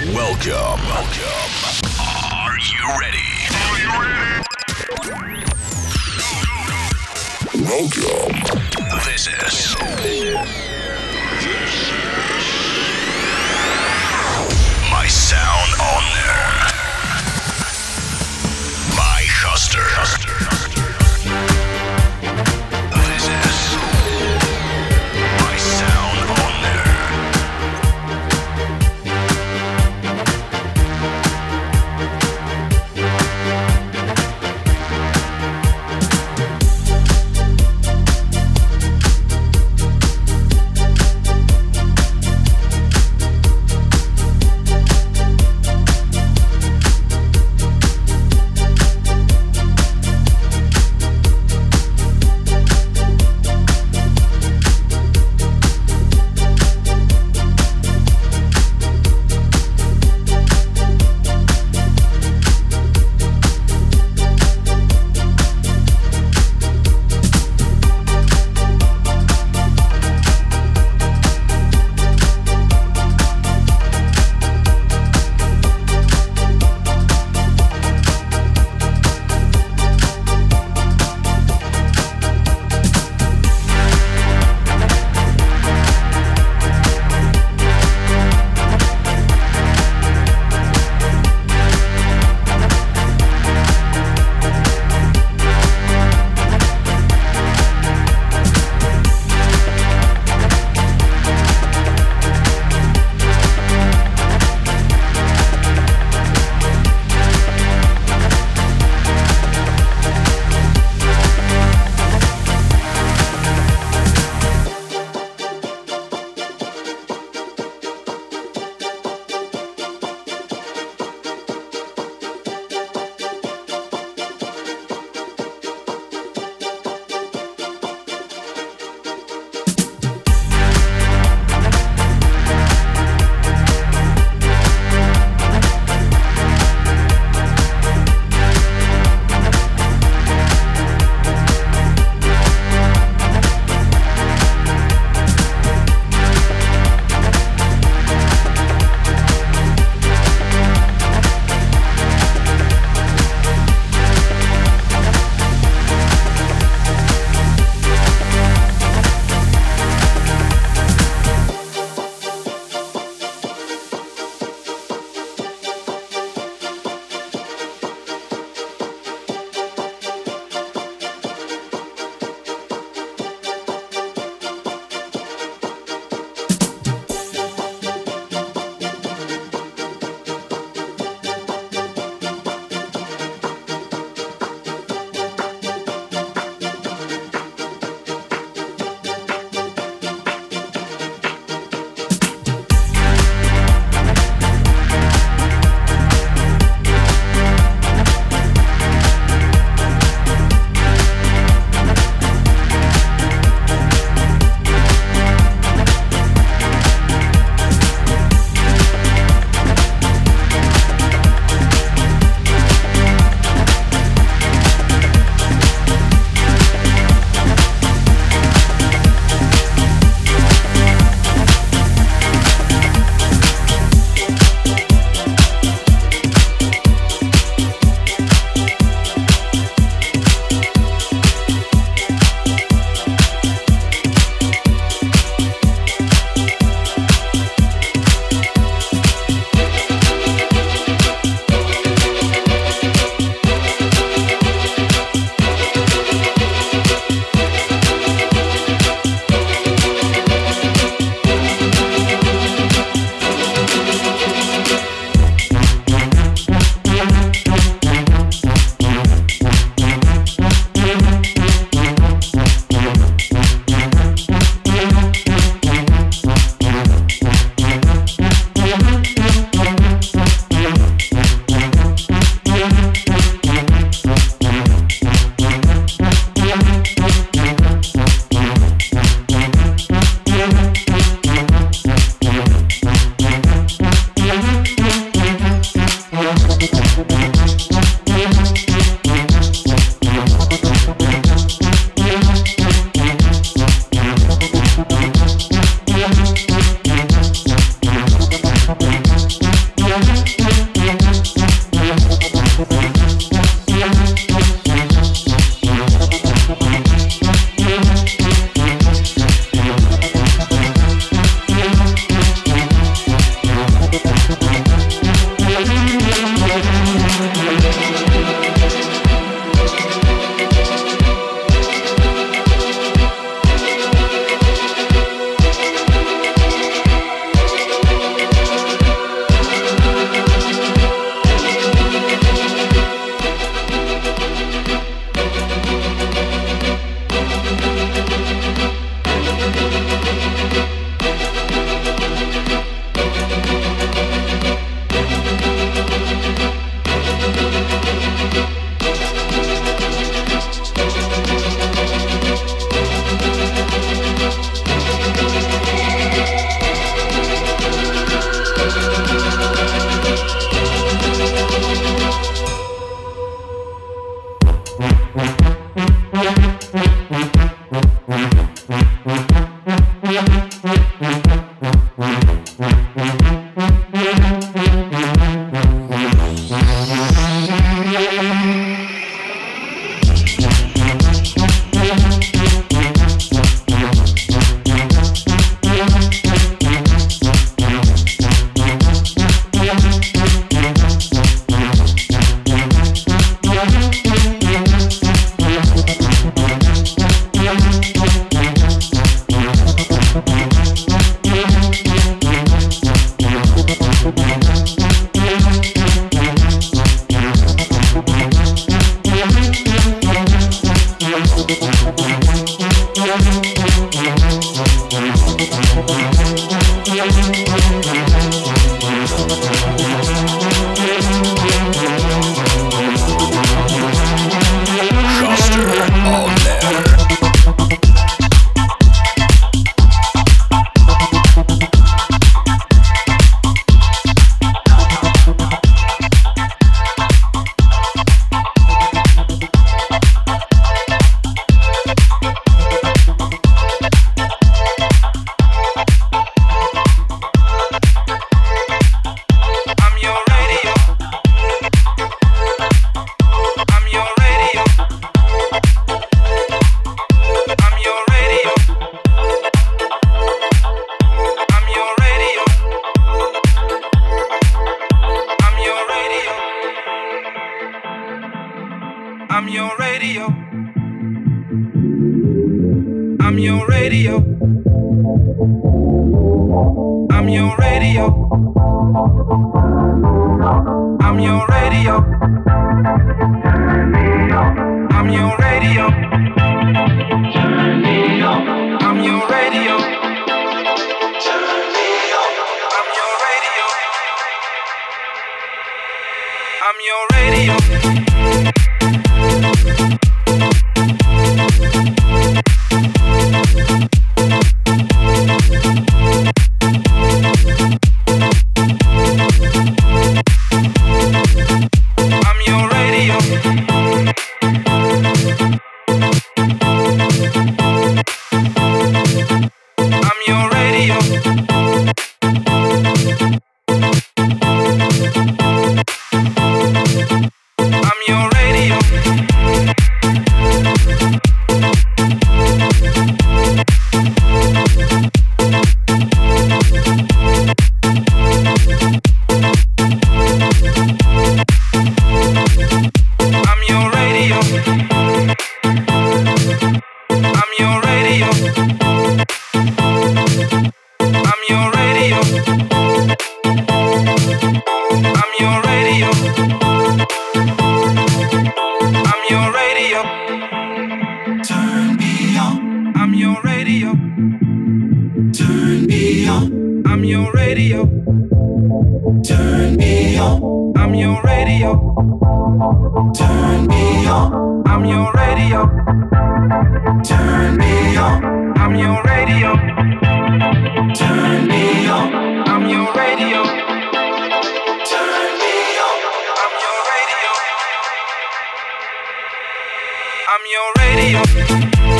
Welcome. Welcome. Are you ready? Are you ready? Welcome. This is. My sound on there. My Huster. This I'm your radio. I'm your radio. I'm your radio. I'm your radio. Turn me up. I'm your radio. Turn me up. I'm your radio. I'm your radio.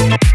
you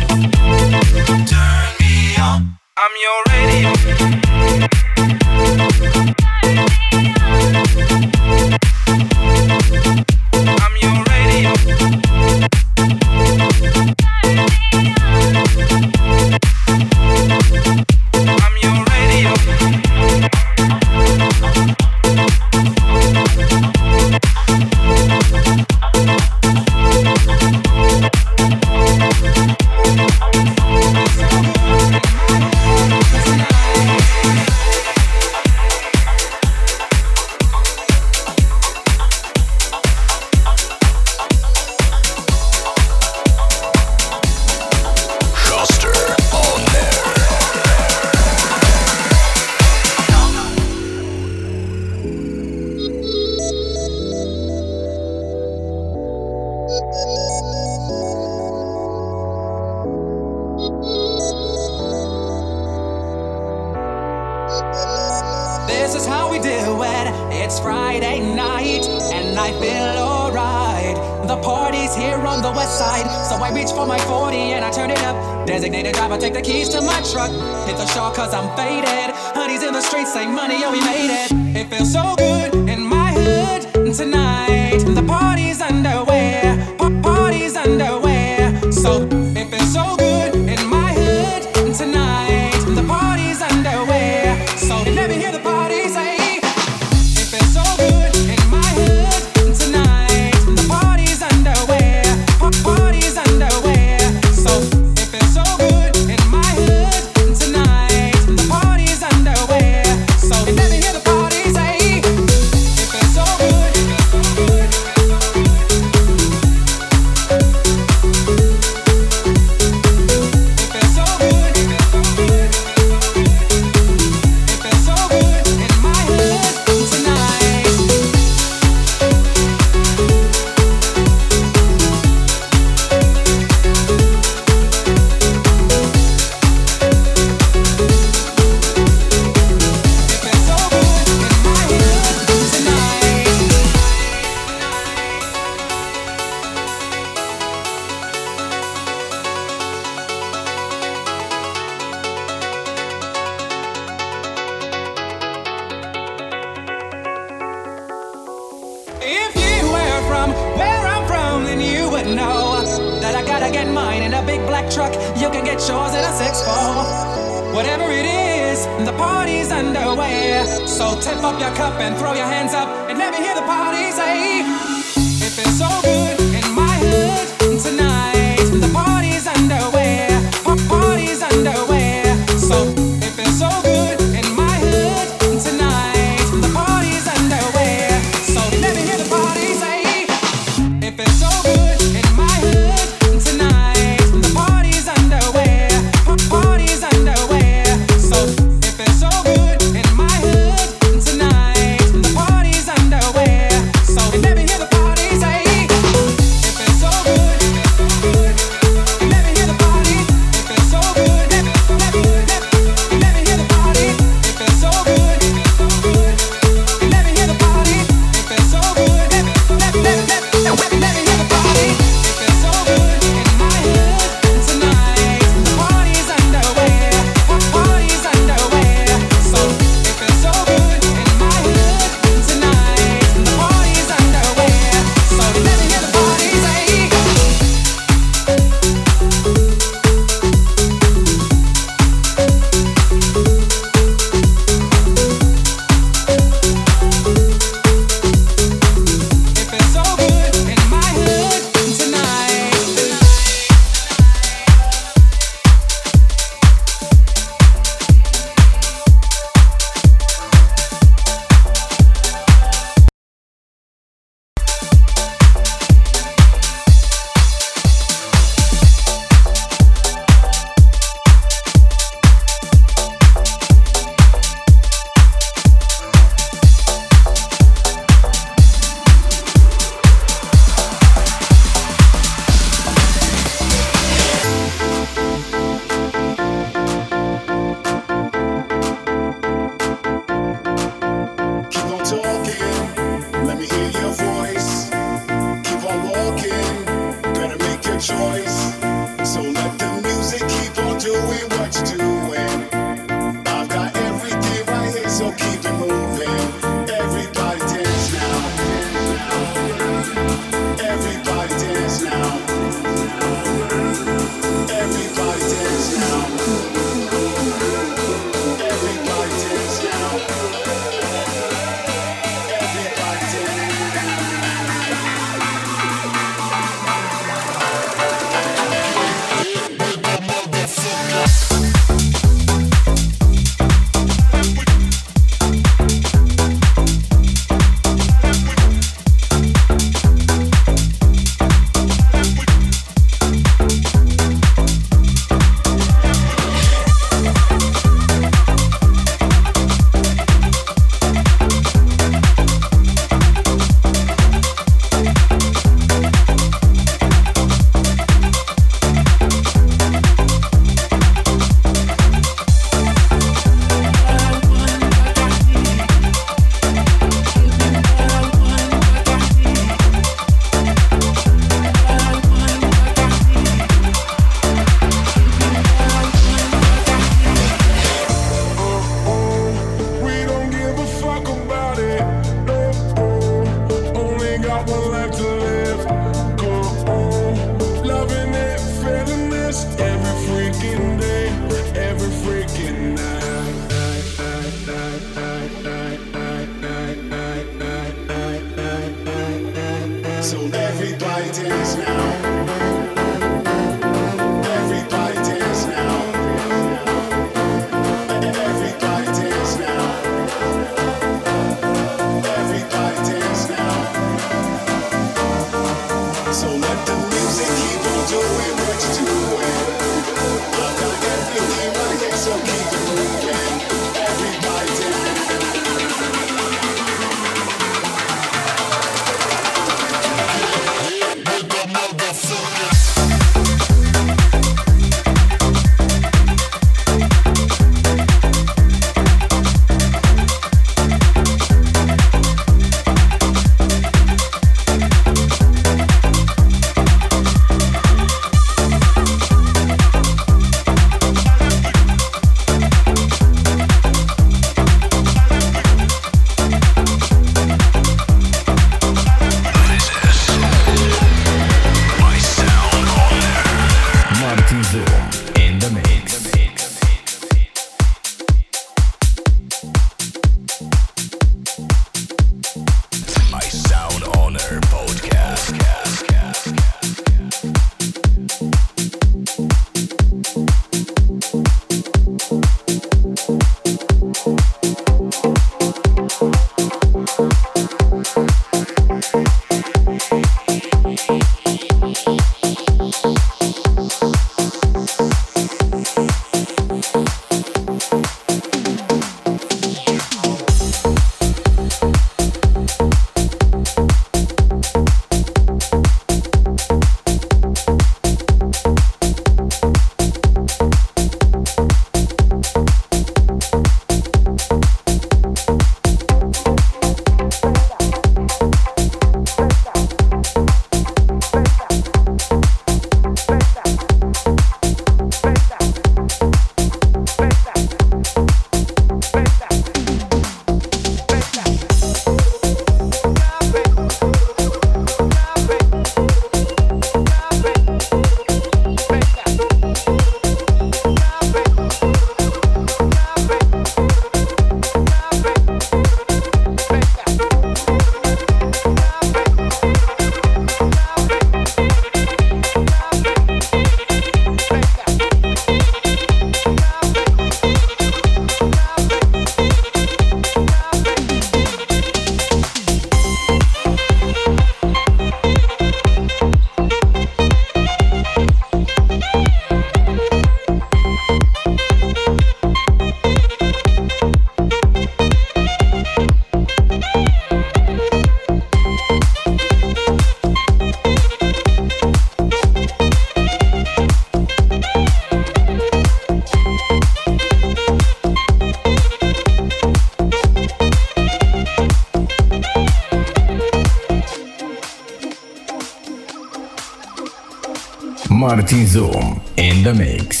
Zoom in the mix.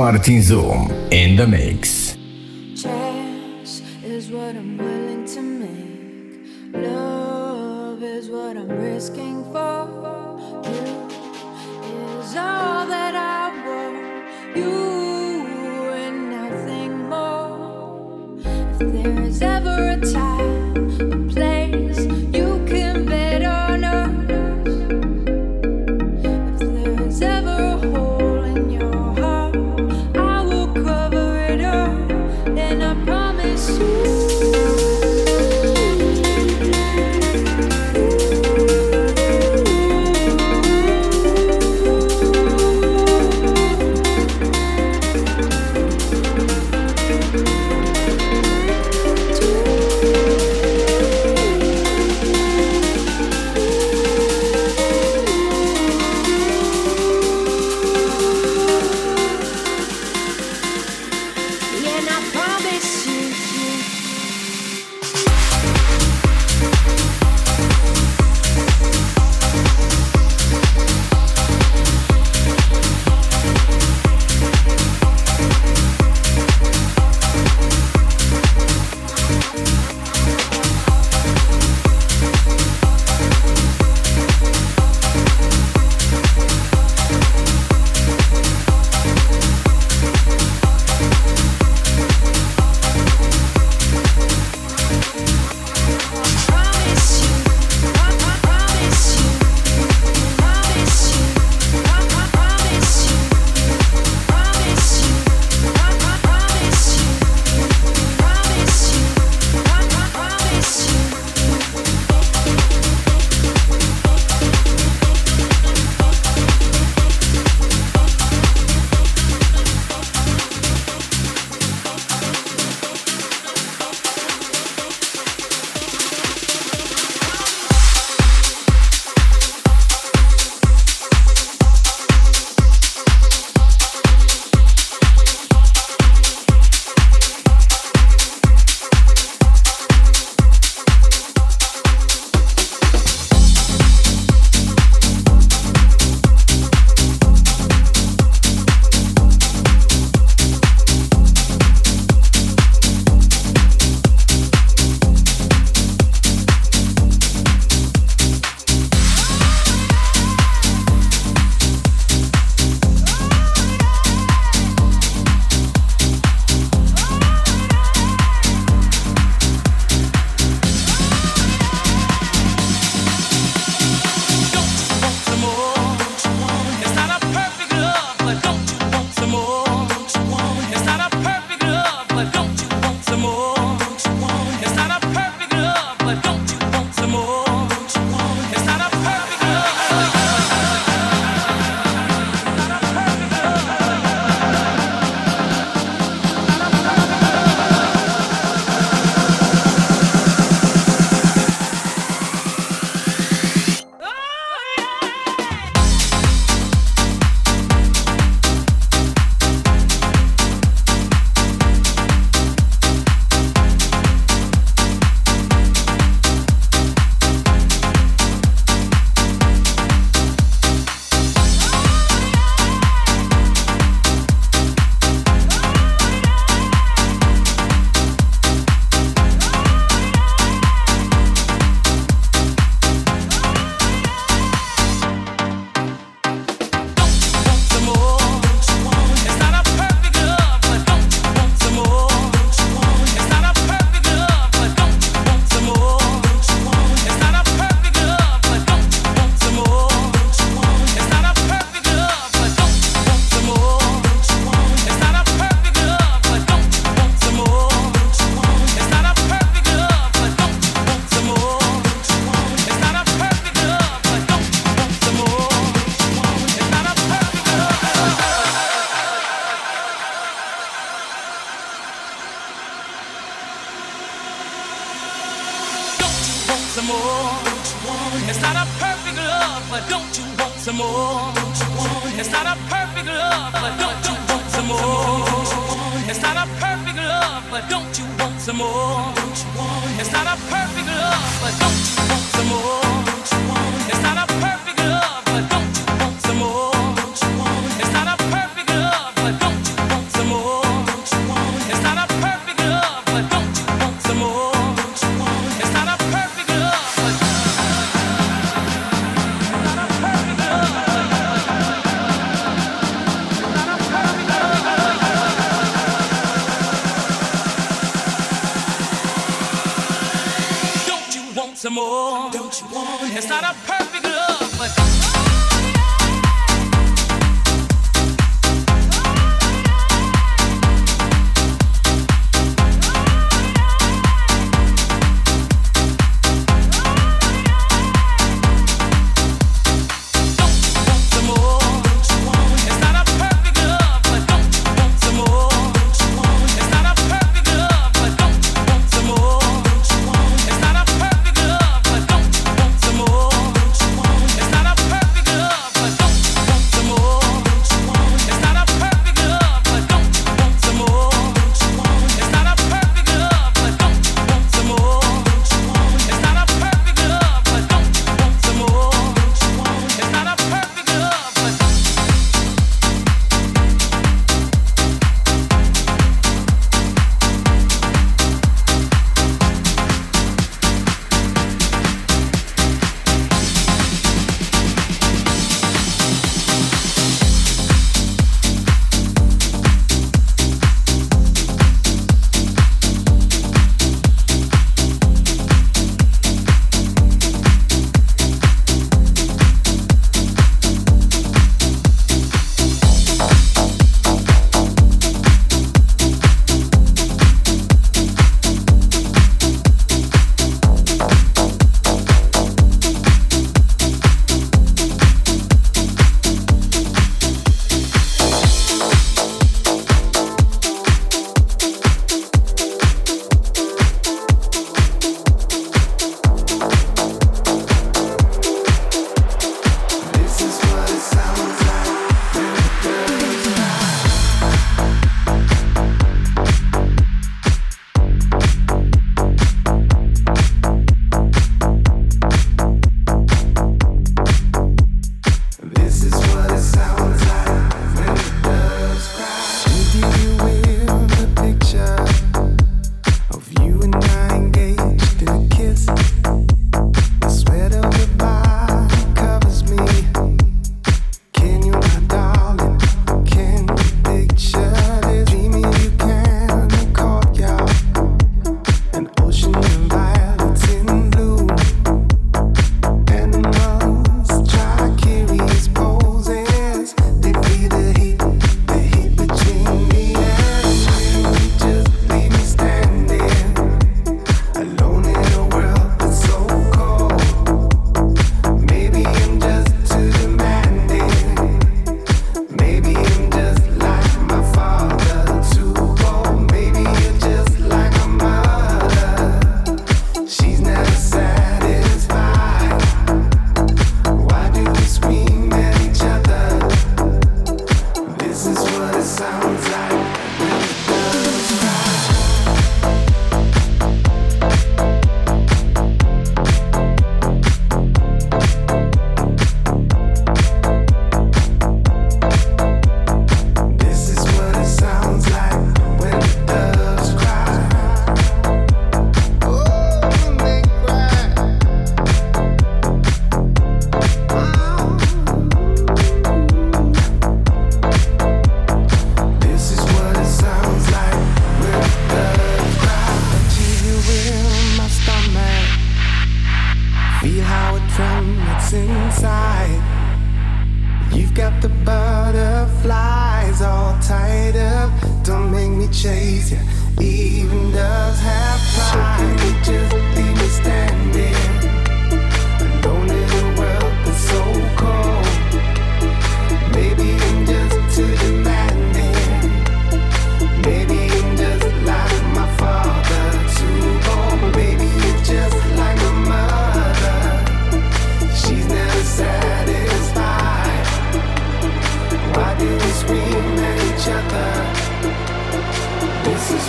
Martin Zoom in the mix. Is what I'm willing to make. Love is what I'm risking for. You is all that I want. You and nothing more. If there is ever a time.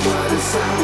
what it sounds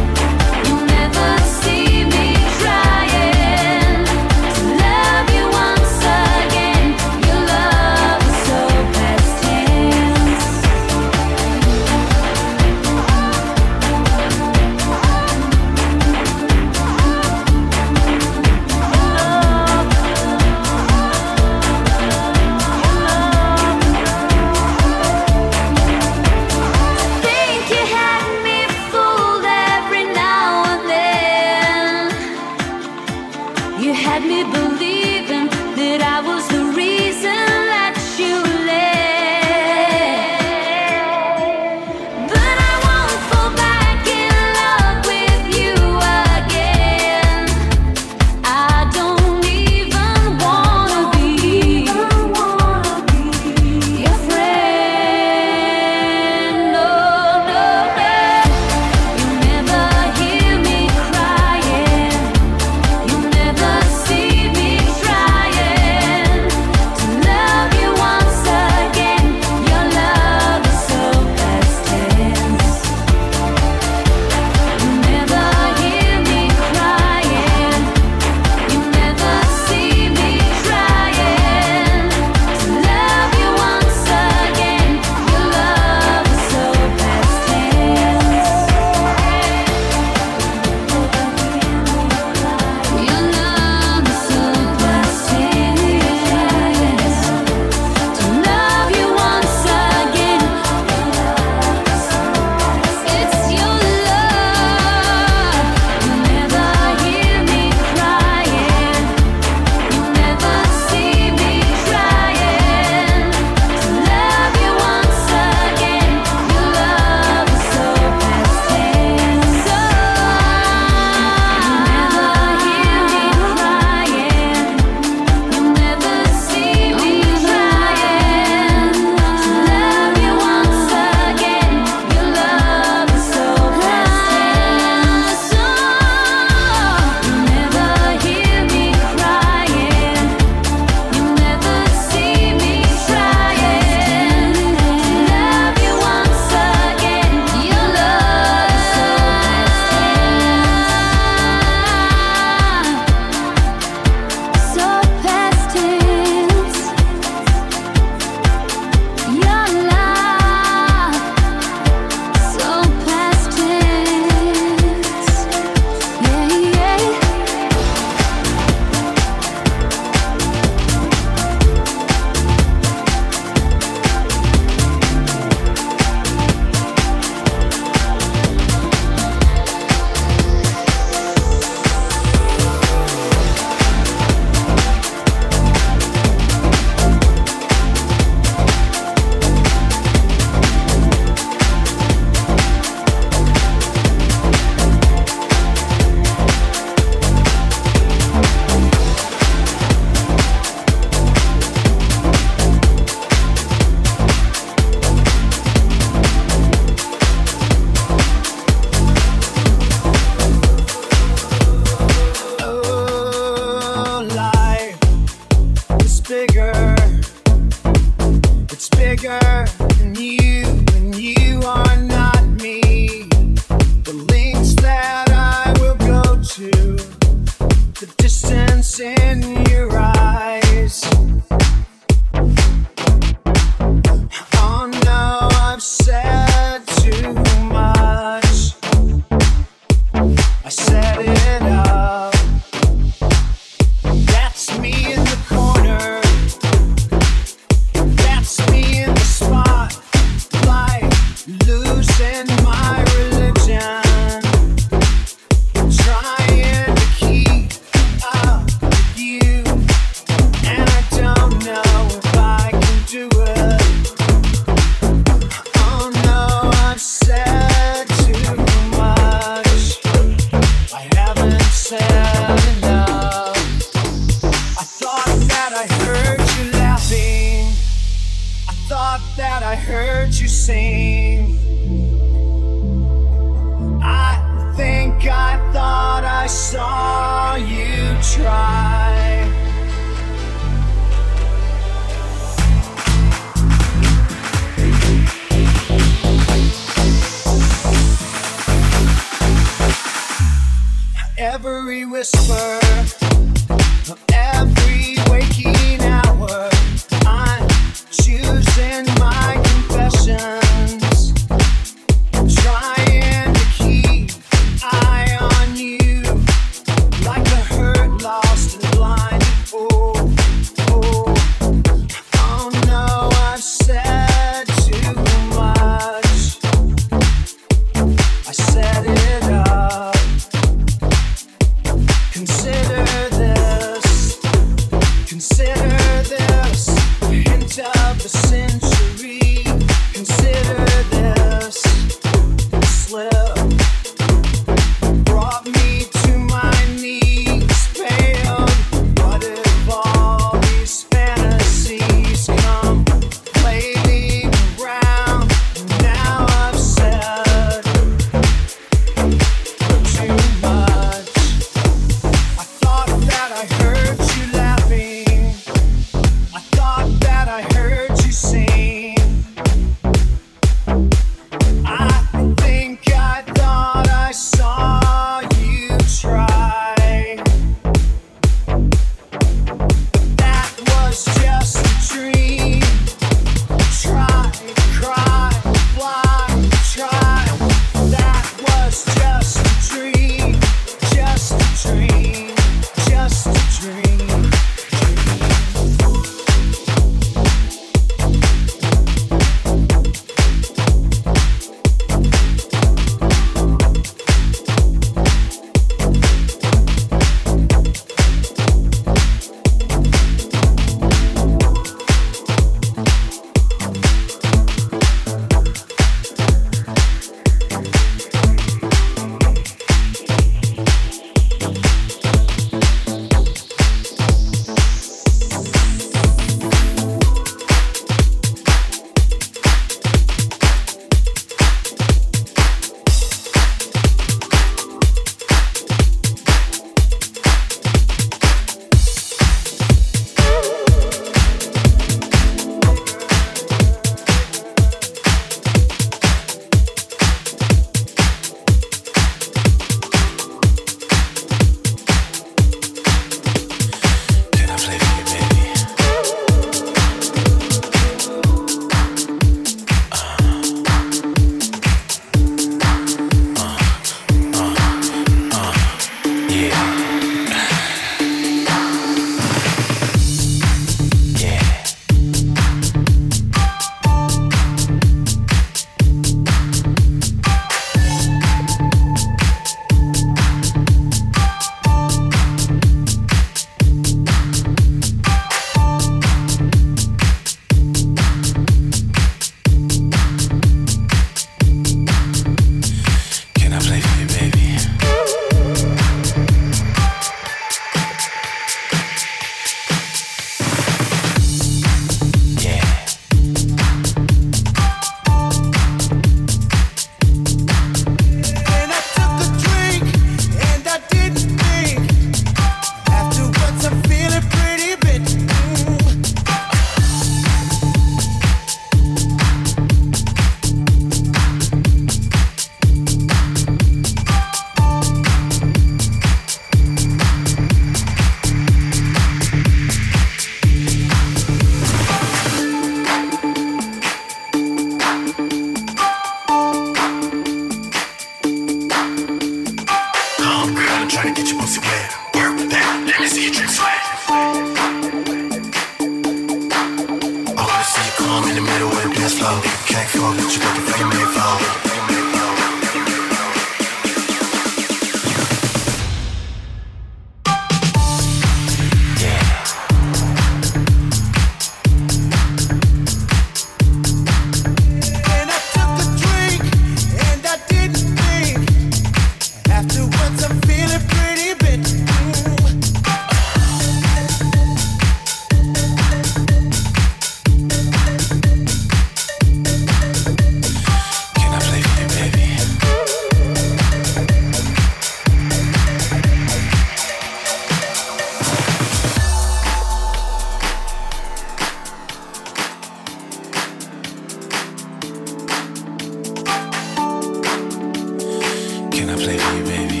play for you, baby.